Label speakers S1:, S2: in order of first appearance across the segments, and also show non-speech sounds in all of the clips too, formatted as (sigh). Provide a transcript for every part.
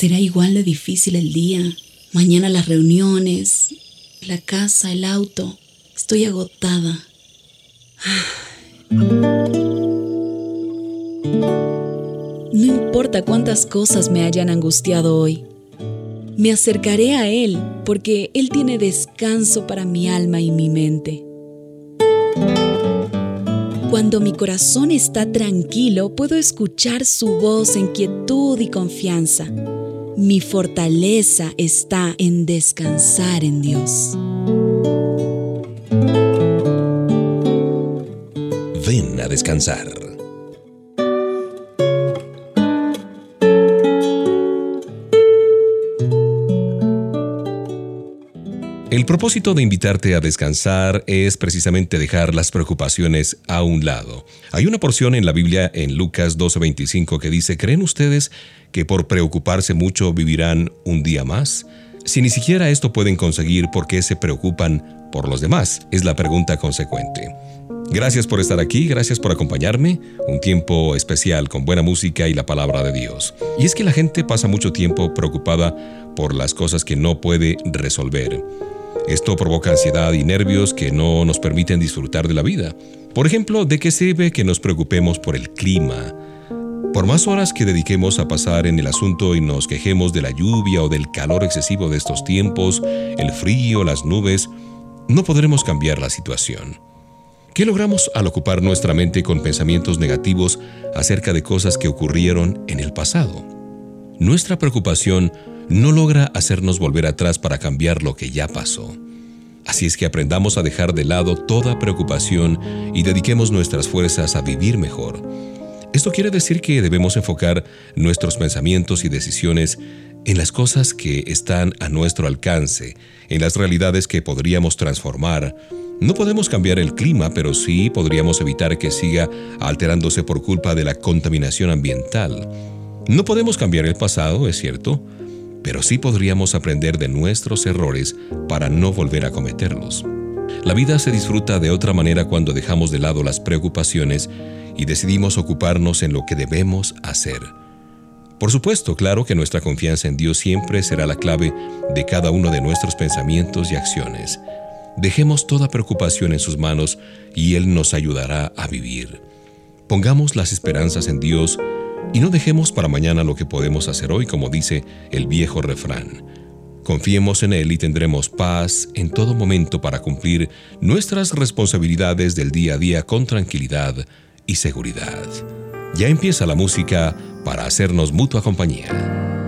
S1: Será igual de difícil el día. Mañana las reuniones, la casa, el auto. Estoy agotada. No importa cuántas cosas me hayan angustiado hoy. Me acercaré a Él porque Él tiene descanso para mi alma y mi mente. Cuando mi corazón está tranquilo, puedo escuchar su voz en quietud y confianza. Mi fortaleza está en descansar en Dios.
S2: Ven a descansar. El propósito de invitarte a descansar es precisamente dejar las preocupaciones a un lado. Hay una porción en la Biblia en Lucas 12:25 que dice, ¿creen ustedes que por preocuparse mucho vivirán un día más? Si ni siquiera esto pueden conseguir, ¿por qué se preocupan por los demás? Es la pregunta consecuente. Gracias por estar aquí, gracias por acompañarme, un tiempo especial con buena música y la palabra de Dios. Y es que la gente pasa mucho tiempo preocupada por las cosas que no puede resolver. Esto provoca ansiedad y nervios que no nos permiten disfrutar de la vida. Por ejemplo, ¿de qué sirve que nos preocupemos por el clima? Por más horas que dediquemos a pasar en el asunto y nos quejemos de la lluvia o del calor excesivo de estos tiempos, el frío, las nubes, no podremos cambiar la situación. ¿Qué logramos al ocupar nuestra mente con pensamientos negativos acerca de cosas que ocurrieron en el pasado? Nuestra preocupación no logra hacernos volver atrás para cambiar lo que ya pasó. Así es que aprendamos a dejar de lado toda preocupación y dediquemos nuestras fuerzas a vivir mejor. Esto quiere decir que debemos enfocar nuestros pensamientos y decisiones en las cosas que están a nuestro alcance, en las realidades que podríamos transformar. No podemos cambiar el clima, pero sí podríamos evitar que siga alterándose por culpa de la contaminación ambiental. No podemos cambiar el pasado, es cierto, pero sí podríamos aprender de nuestros errores para no volver a cometerlos. La vida se disfruta de otra manera cuando dejamos de lado las preocupaciones y decidimos ocuparnos en lo que debemos hacer. Por supuesto, claro que nuestra confianza en Dios siempre será la clave de cada uno de nuestros pensamientos y acciones. Dejemos toda preocupación en sus manos y Él nos ayudará a vivir. Pongamos las esperanzas en Dios y no dejemos para mañana lo que podemos hacer hoy, como dice el viejo refrán. Confiemos en Él y tendremos paz en todo momento para cumplir nuestras responsabilidades del día a día con tranquilidad y seguridad. Ya empieza la música para hacernos mutua compañía.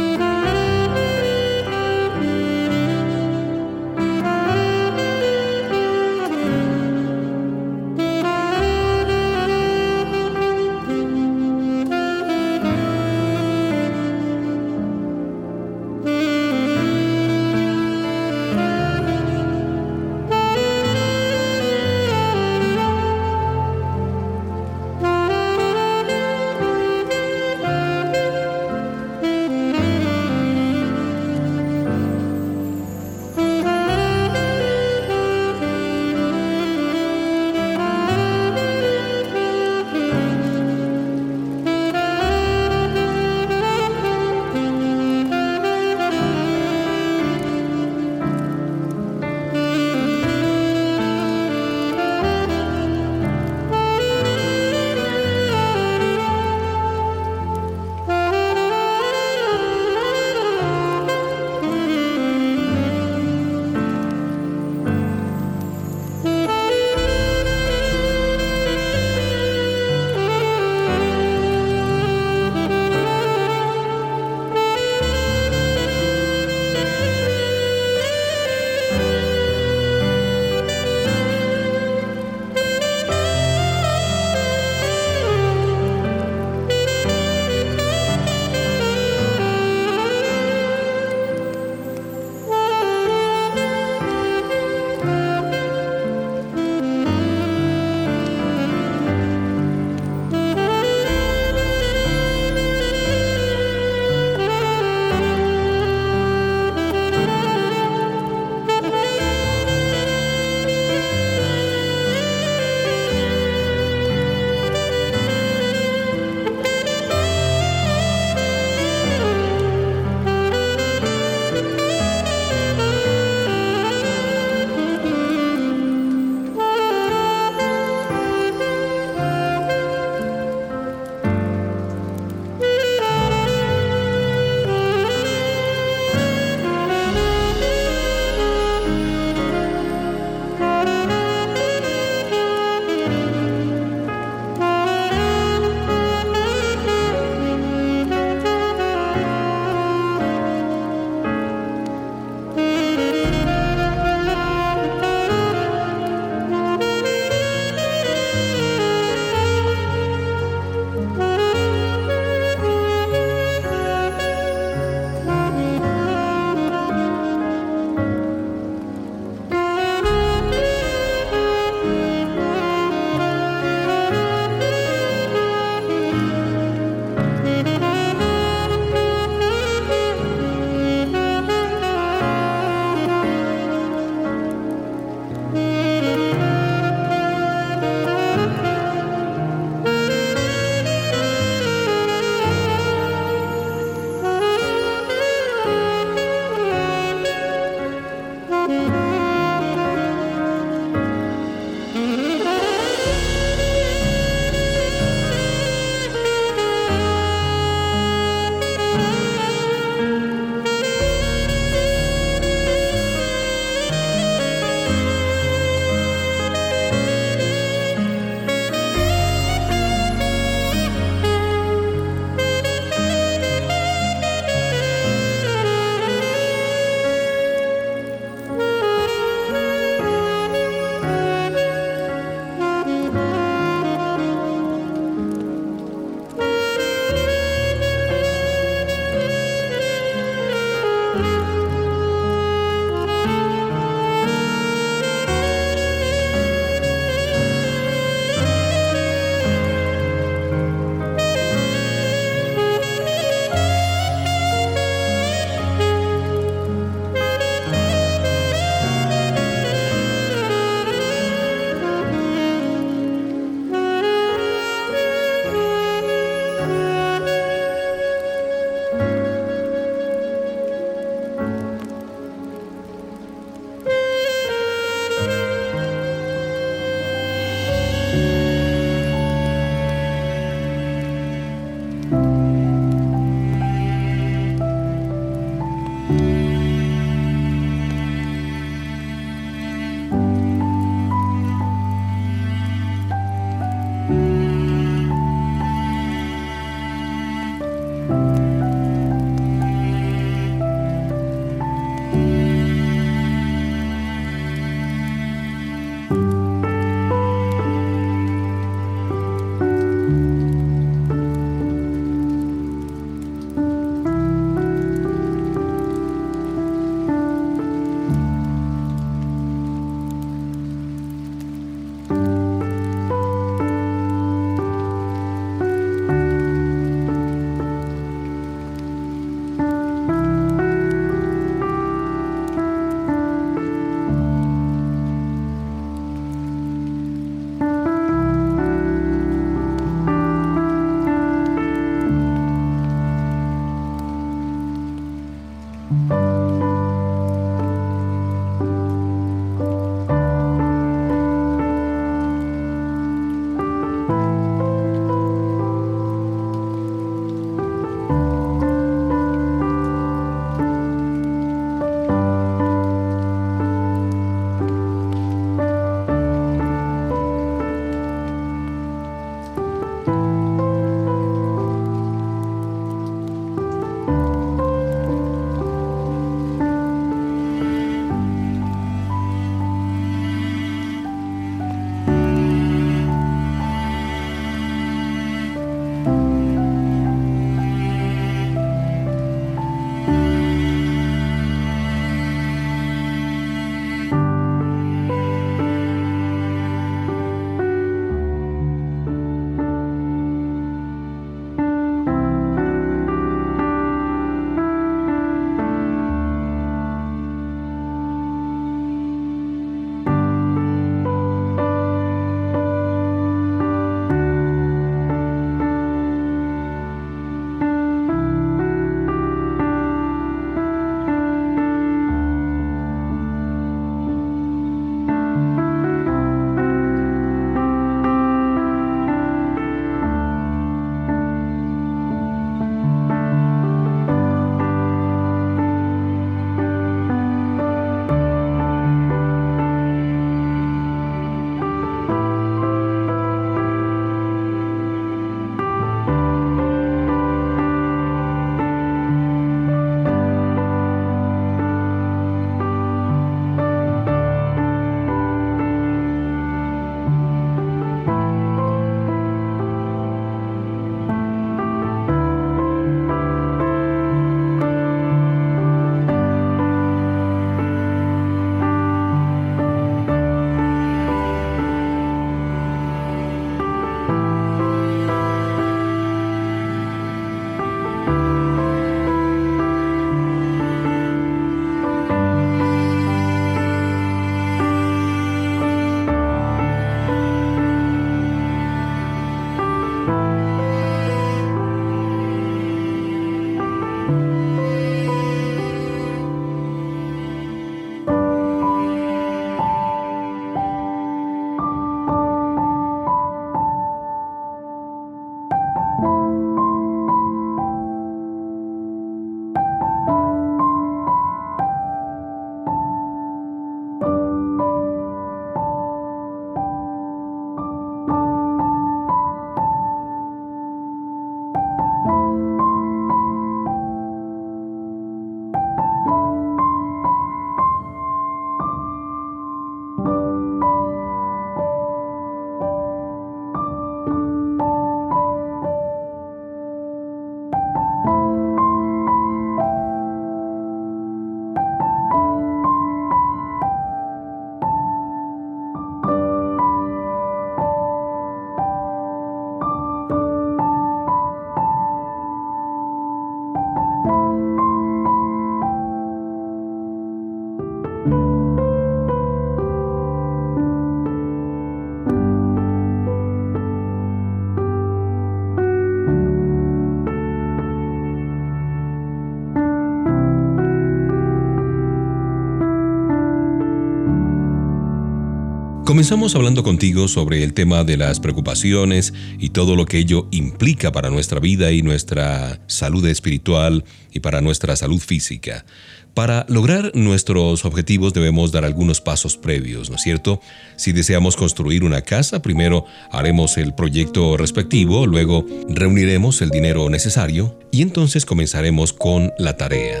S2: Comenzamos hablando contigo sobre el tema de las preocupaciones y todo lo que ello implica para nuestra vida y nuestra salud espiritual y para nuestra salud física. Para lograr nuestros objetivos debemos dar algunos pasos previos, ¿no es cierto? Si deseamos construir una casa, primero haremos el proyecto respectivo, luego reuniremos el dinero necesario y entonces comenzaremos con la tarea.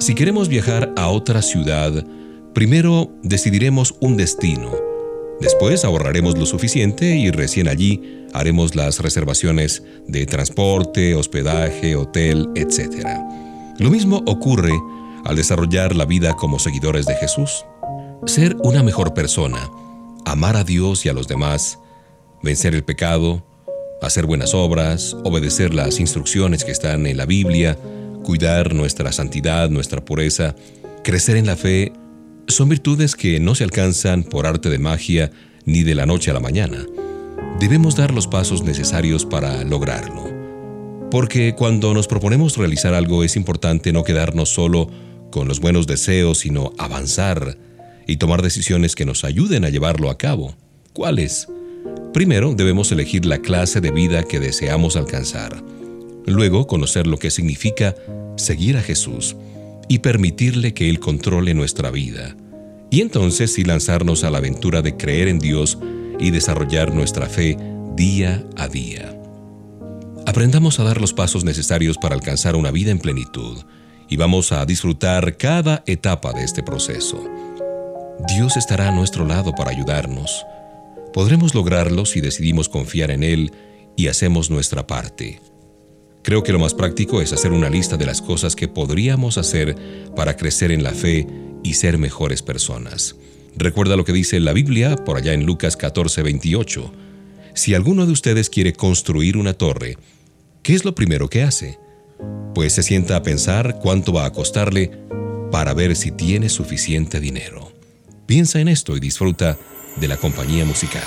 S2: Si queremos viajar a otra ciudad, primero decidiremos un destino Después ahorraremos lo suficiente y recién allí haremos las reservaciones de transporte, hospedaje, hotel, etc. Lo mismo ocurre al desarrollar la vida como seguidores de Jesús. Ser una mejor persona, amar a Dios y a los demás, vencer el pecado, hacer buenas obras, obedecer las instrucciones que están en la Biblia, cuidar nuestra santidad, nuestra pureza, crecer en la fe son virtudes que no se alcanzan por arte de magia ni de la noche a la mañana. Debemos dar los pasos necesarios para lograrlo. Porque cuando nos proponemos realizar algo es importante no quedarnos solo con los buenos deseos, sino avanzar y tomar decisiones que nos ayuden a llevarlo a cabo. ¿Cuáles? Primero debemos elegir la clase de vida que deseamos alcanzar. Luego conocer lo que significa seguir a Jesús y permitirle que Él controle nuestra vida. Y entonces sí lanzarnos a la aventura de creer en Dios y desarrollar nuestra fe día a día. Aprendamos a dar los pasos necesarios para alcanzar una vida en plenitud y vamos a disfrutar cada etapa de este proceso. Dios estará a nuestro lado para ayudarnos. Podremos lograrlo si decidimos confiar en Él y hacemos nuestra parte. Creo que lo más práctico es hacer una lista de las cosas que podríamos hacer para crecer en la fe y ser mejores personas. Recuerda lo que dice la Biblia por allá en Lucas 14, 28. Si alguno de ustedes quiere construir una torre, ¿qué es lo primero que hace? Pues se sienta a pensar cuánto va a costarle para ver si tiene suficiente dinero. Piensa en esto y disfruta de la compañía musical.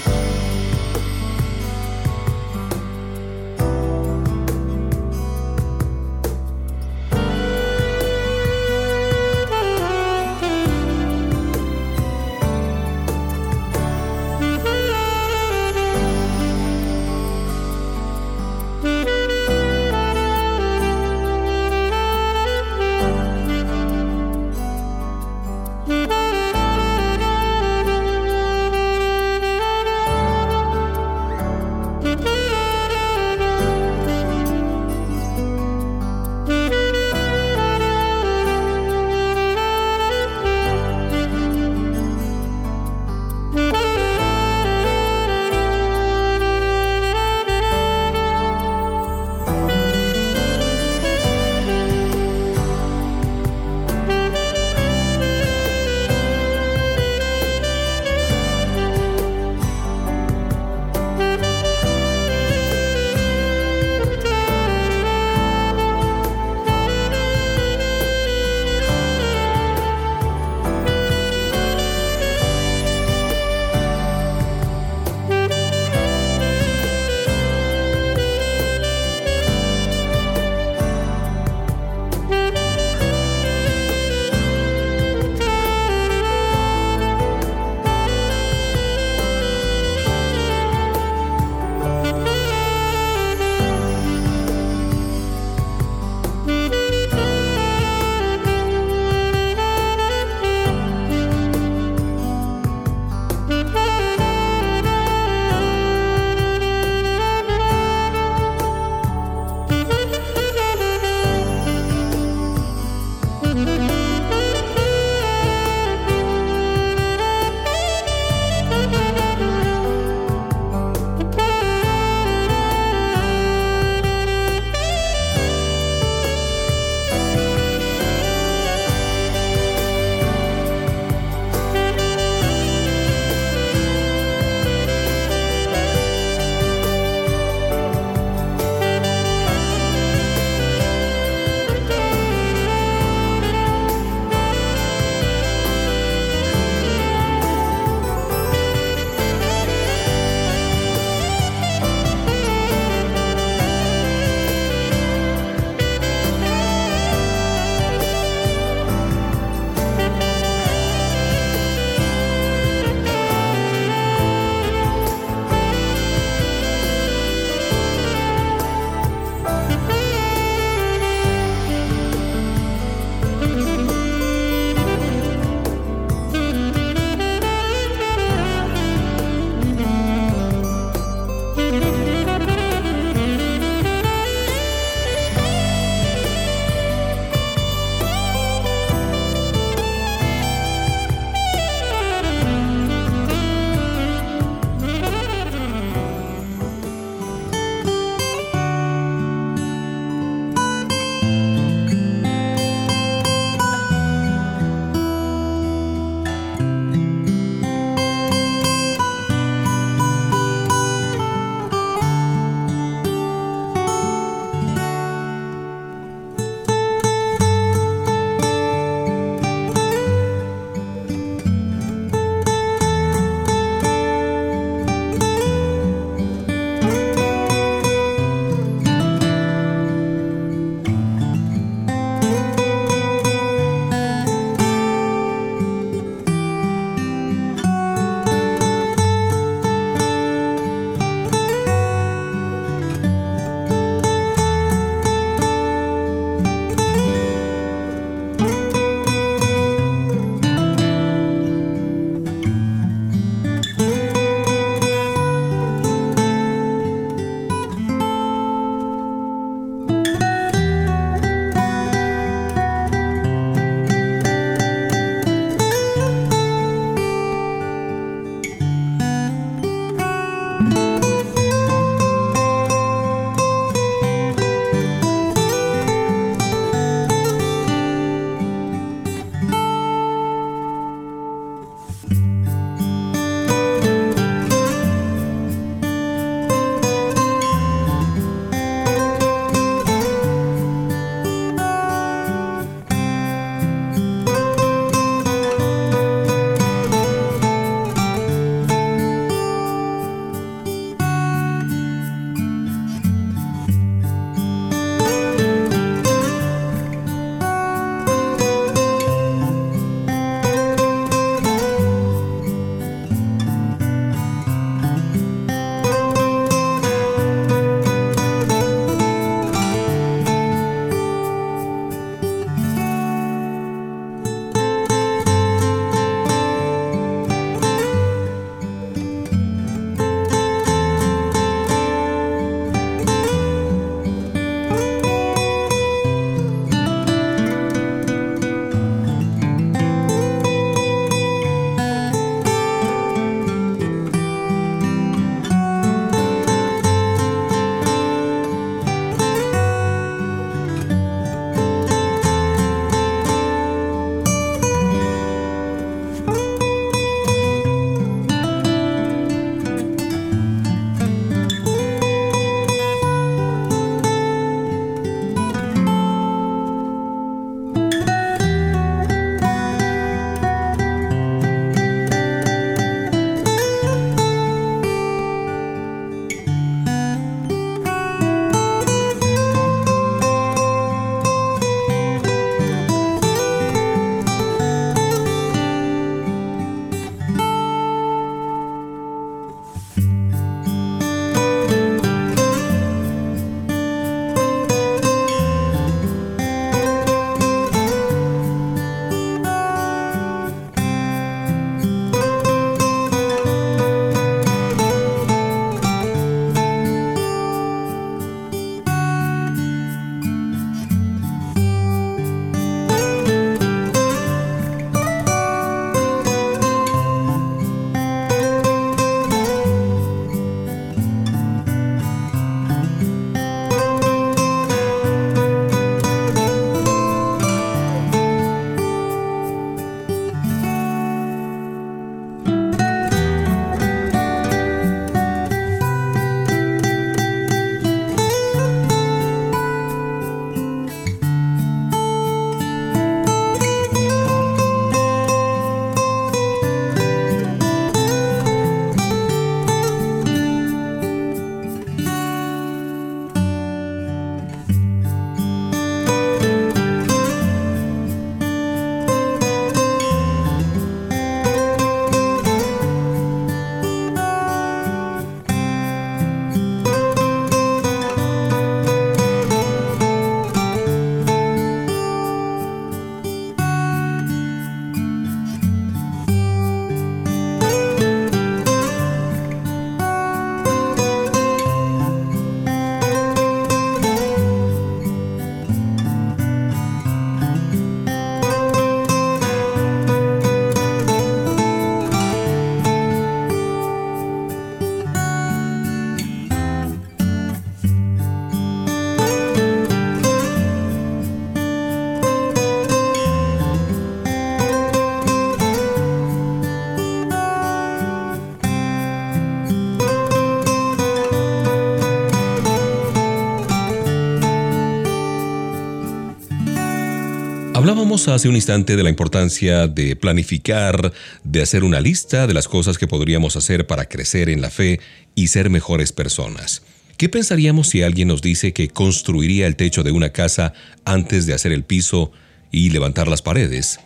S2: Hace un instante de la importancia de planificar, de hacer una lista de las cosas que podríamos hacer para crecer en la fe y ser mejores personas. ¿Qué pensaríamos si alguien nos dice que construiría el techo de una casa antes de hacer el piso y levantar las paredes?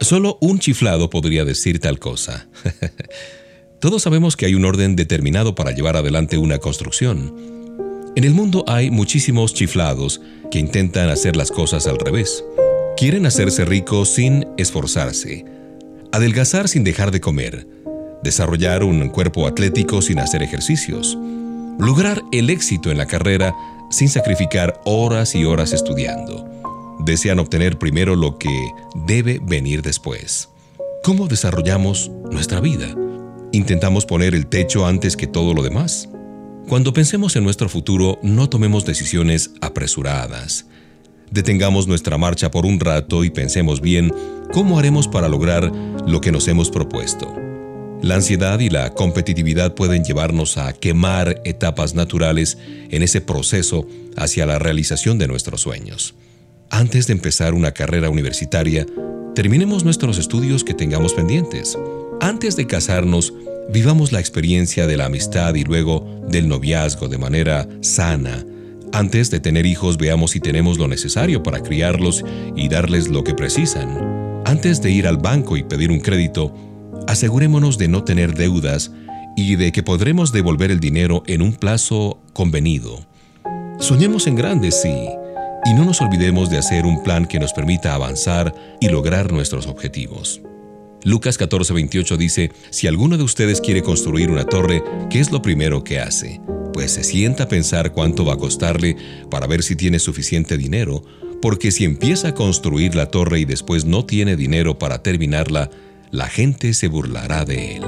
S2: Solo un chiflado podría decir tal cosa. (laughs) Todos sabemos que hay un orden determinado para llevar adelante una construcción. En el mundo hay muchísimos chiflados que intentan hacer las cosas al revés. Quieren hacerse ricos sin esforzarse, adelgazar sin dejar de comer, desarrollar un cuerpo atlético sin hacer ejercicios, lograr el éxito en la carrera sin sacrificar horas y horas estudiando. Desean obtener primero lo que debe venir después. ¿Cómo desarrollamos nuestra vida? ¿Intentamos poner el techo antes que todo lo demás? Cuando pensemos en nuestro futuro, no tomemos decisiones apresuradas. Detengamos nuestra marcha por un rato y pensemos bien cómo haremos para lograr lo que nos hemos propuesto. La ansiedad y la competitividad pueden llevarnos a quemar etapas naturales en ese proceso hacia la realización de nuestros sueños. Antes de empezar una carrera universitaria, terminemos nuestros estudios que tengamos pendientes. Antes de casarnos, vivamos la experiencia de la amistad y luego del noviazgo de manera sana, antes de tener hijos, veamos si tenemos lo necesario para criarlos y darles lo que precisan. Antes de ir al banco y pedir un crédito, asegurémonos de no tener deudas y de que podremos devolver el dinero en un plazo convenido. Soñemos en grande, sí, y no nos olvidemos de hacer un plan que nos permita avanzar y lograr nuestros objetivos. Lucas 14:28 dice, Si alguno de ustedes quiere construir una torre, ¿qué es lo primero que hace? pues se sienta a pensar cuánto va a costarle para ver si tiene suficiente dinero, porque si empieza a construir la torre y después no tiene dinero para terminarla, la gente se burlará de él.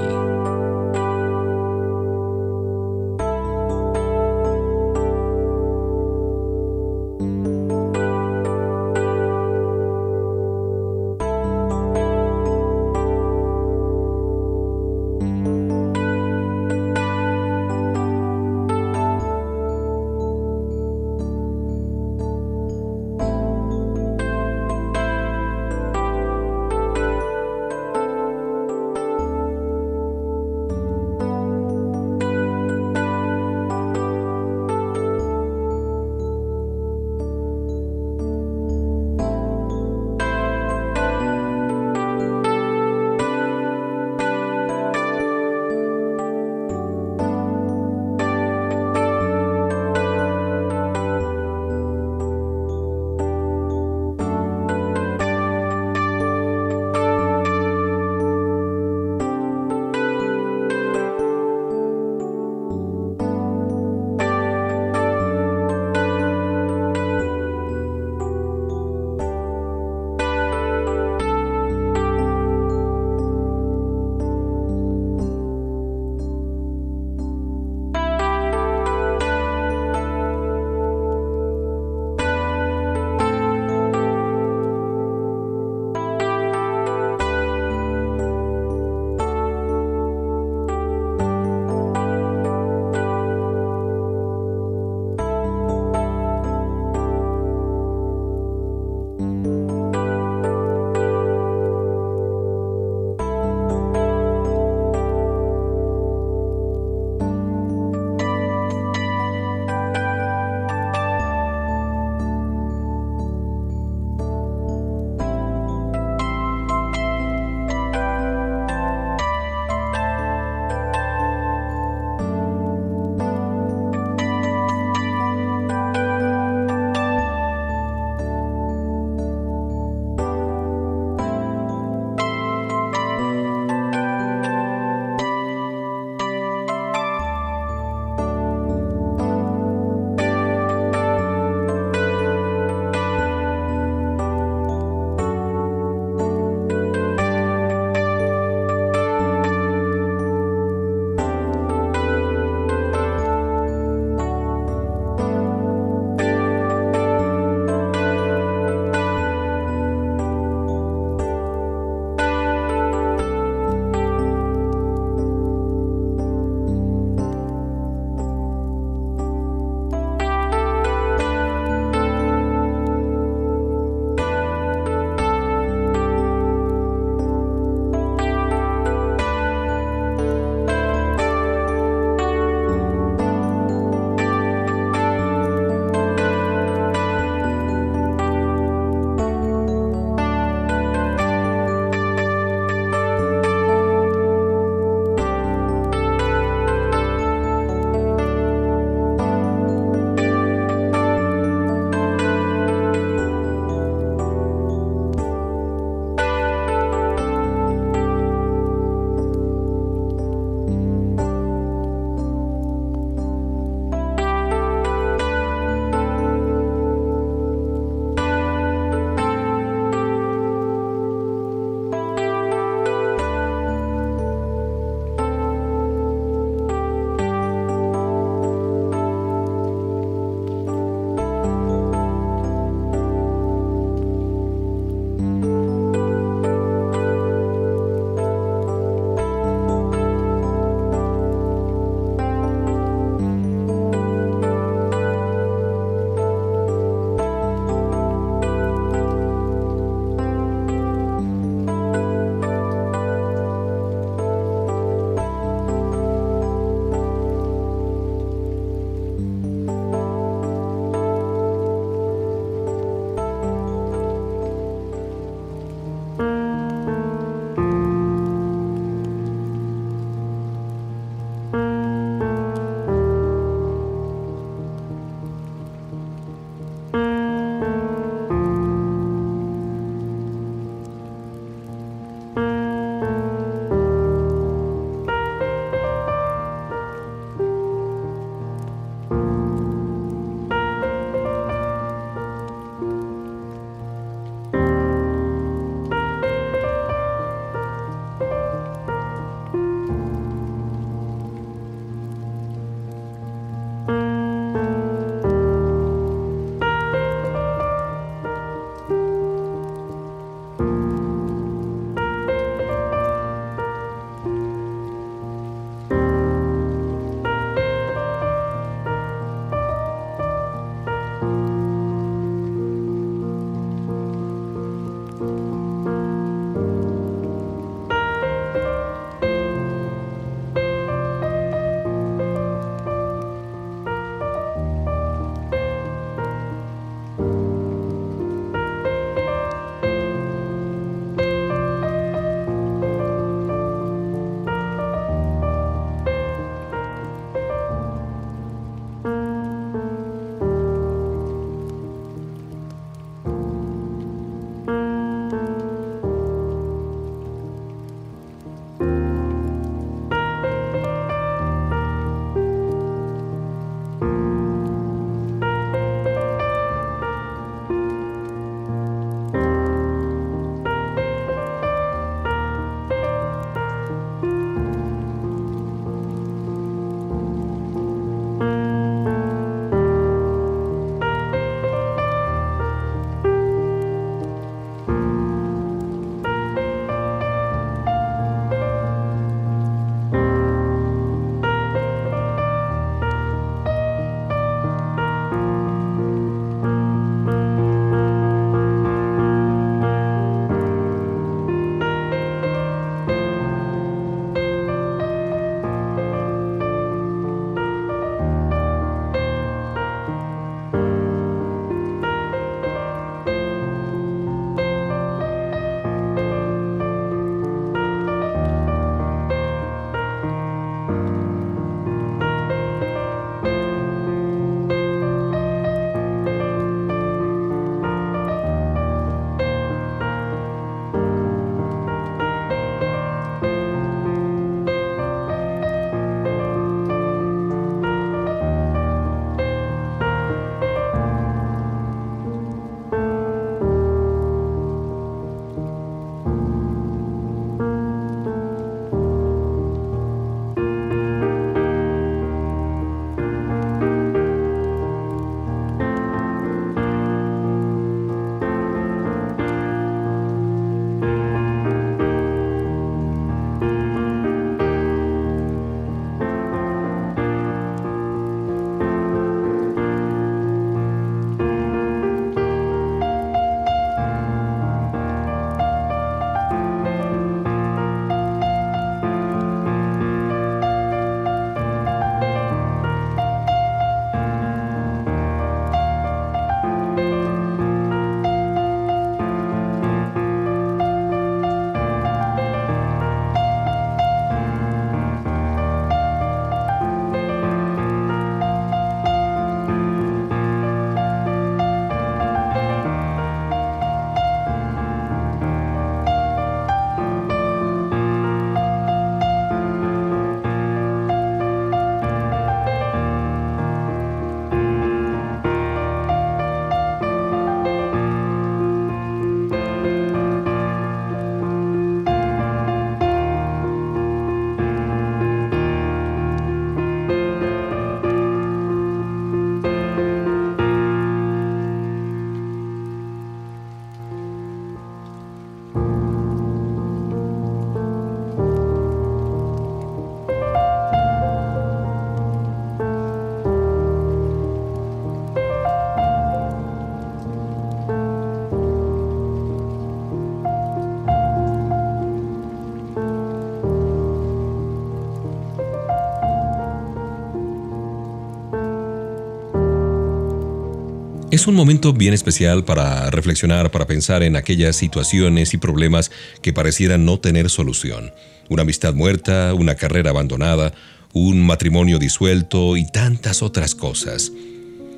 S2: Es un momento bien especial para reflexionar, para pensar en aquellas situaciones y problemas que parecieran no tener solución. Una amistad muerta, una carrera abandonada, un matrimonio disuelto y tantas otras cosas.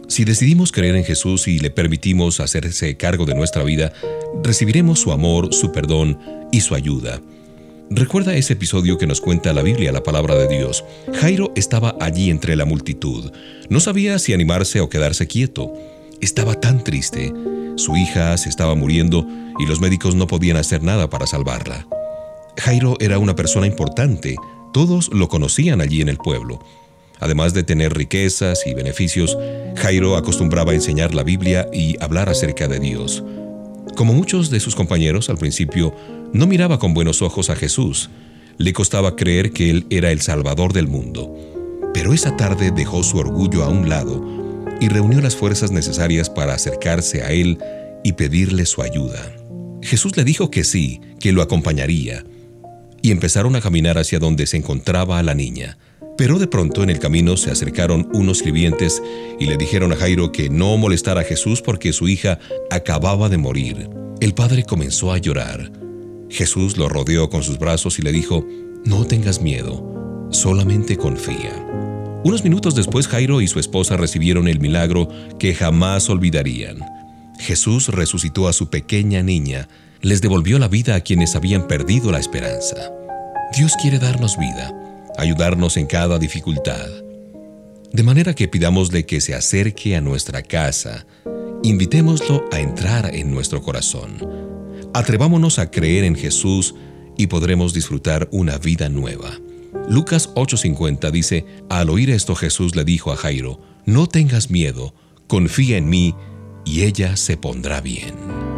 S2: Si decidimos creer en Jesús y le permitimos hacerse cargo de nuestra vida, recibiremos su amor, su perdón y su ayuda. Recuerda ese episodio que nos cuenta la Biblia, la palabra de Dios. Jairo estaba allí entre la multitud. No sabía si animarse o quedarse quieto. Estaba tan triste. Su hija se estaba muriendo y los médicos no podían hacer nada para salvarla. Jairo era una persona importante. Todos lo conocían allí en el pueblo. Además de tener riquezas y beneficios, Jairo acostumbraba a enseñar la Biblia y hablar acerca de Dios. Como muchos de sus compañeros al principio, no miraba con buenos ojos a Jesús. Le costaba creer que Él era el Salvador del mundo. Pero esa tarde dejó su orgullo a un lado y reunió las fuerzas necesarias para acercarse a Él y pedirle su ayuda. Jesús le dijo que sí, que lo acompañaría, y empezaron a caminar hacia donde se encontraba la niña. Pero de pronto en el camino se acercaron unos sirvientes y le dijeron a Jairo que no molestara a Jesús porque su hija acababa de morir. El padre comenzó a llorar. Jesús lo rodeó con sus brazos y le dijo, No tengas miedo, solamente confía. Unos minutos después Jairo y su esposa recibieron el milagro que jamás olvidarían. Jesús resucitó a su pequeña niña, les devolvió la vida a quienes habían perdido la esperanza. Dios quiere darnos vida ayudarnos en cada dificultad. De manera que pidámosle que se acerque a nuestra casa, invitémoslo a entrar en nuestro corazón. Atrevámonos a creer en Jesús y podremos disfrutar una vida nueva. Lucas 8:50 dice, al oír esto Jesús le dijo a Jairo, no tengas miedo, confía en mí y ella se pondrá bien.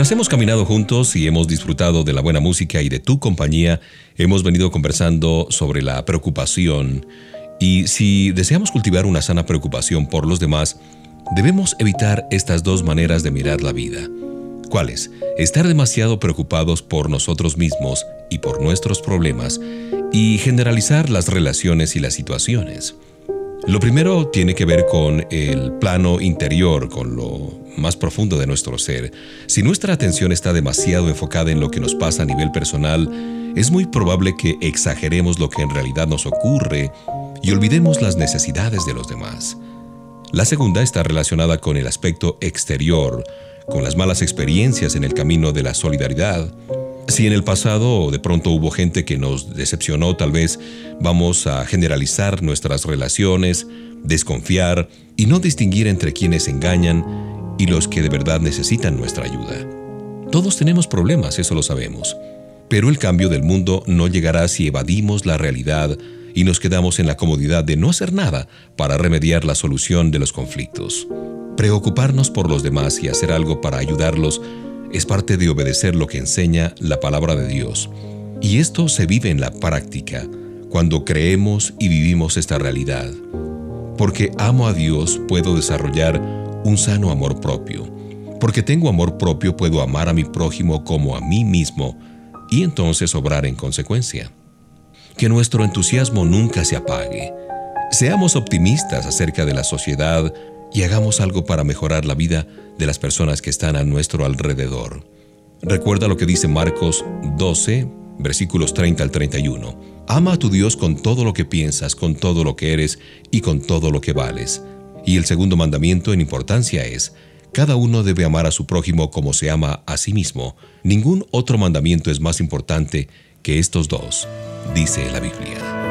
S2: Mientras hemos caminado juntos y hemos disfrutado de la buena música y de tu compañía, hemos venido conversando sobre la preocupación y si deseamos cultivar una sana preocupación por los demás, debemos evitar estas dos maneras de mirar la vida. ¿Cuáles? Estar demasiado preocupados por nosotros mismos y por nuestros problemas y generalizar las relaciones y las situaciones. Lo primero tiene que ver con el plano interior, con lo más profundo de nuestro ser. Si nuestra atención está demasiado enfocada en lo que nos pasa a nivel personal, es muy probable que exageremos lo que en realidad nos ocurre y olvidemos las necesidades de los demás. La segunda está relacionada con el aspecto exterior, con las malas experiencias en el camino de la solidaridad. Si en el pasado de pronto hubo gente que nos decepcionó, tal vez vamos a generalizar nuestras relaciones, desconfiar y no distinguir entre quienes engañan y los que de verdad necesitan nuestra ayuda. Todos tenemos problemas, eso lo sabemos. Pero el cambio del mundo no llegará si evadimos la realidad y nos quedamos en la comodidad de no hacer nada para remediar la solución de los conflictos. Preocuparnos por los demás y hacer algo para ayudarlos es parte de obedecer lo que enseña la palabra de Dios. Y esto se vive en la práctica, cuando creemos y vivimos esta realidad. Porque amo a Dios puedo desarrollar un sano amor propio. Porque tengo amor propio puedo amar a mi prójimo como a mí mismo y entonces obrar en consecuencia. Que nuestro entusiasmo nunca se apague. Seamos optimistas acerca de la sociedad y hagamos algo para mejorar la vida de las personas que están a nuestro alrededor. Recuerda lo que dice Marcos 12, versículos 30 al 31. Ama a tu Dios con todo lo que piensas, con todo lo que eres y con todo lo que vales. Y el segundo mandamiento en importancia es, cada uno debe amar a su prójimo como se ama a sí mismo. Ningún otro mandamiento es más importante que estos dos, dice la Biblia.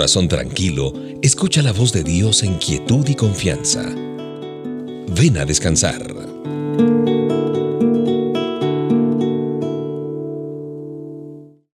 S2: Corazón tranquilo escucha la voz de Dios en quietud y confianza. Ven a descansar.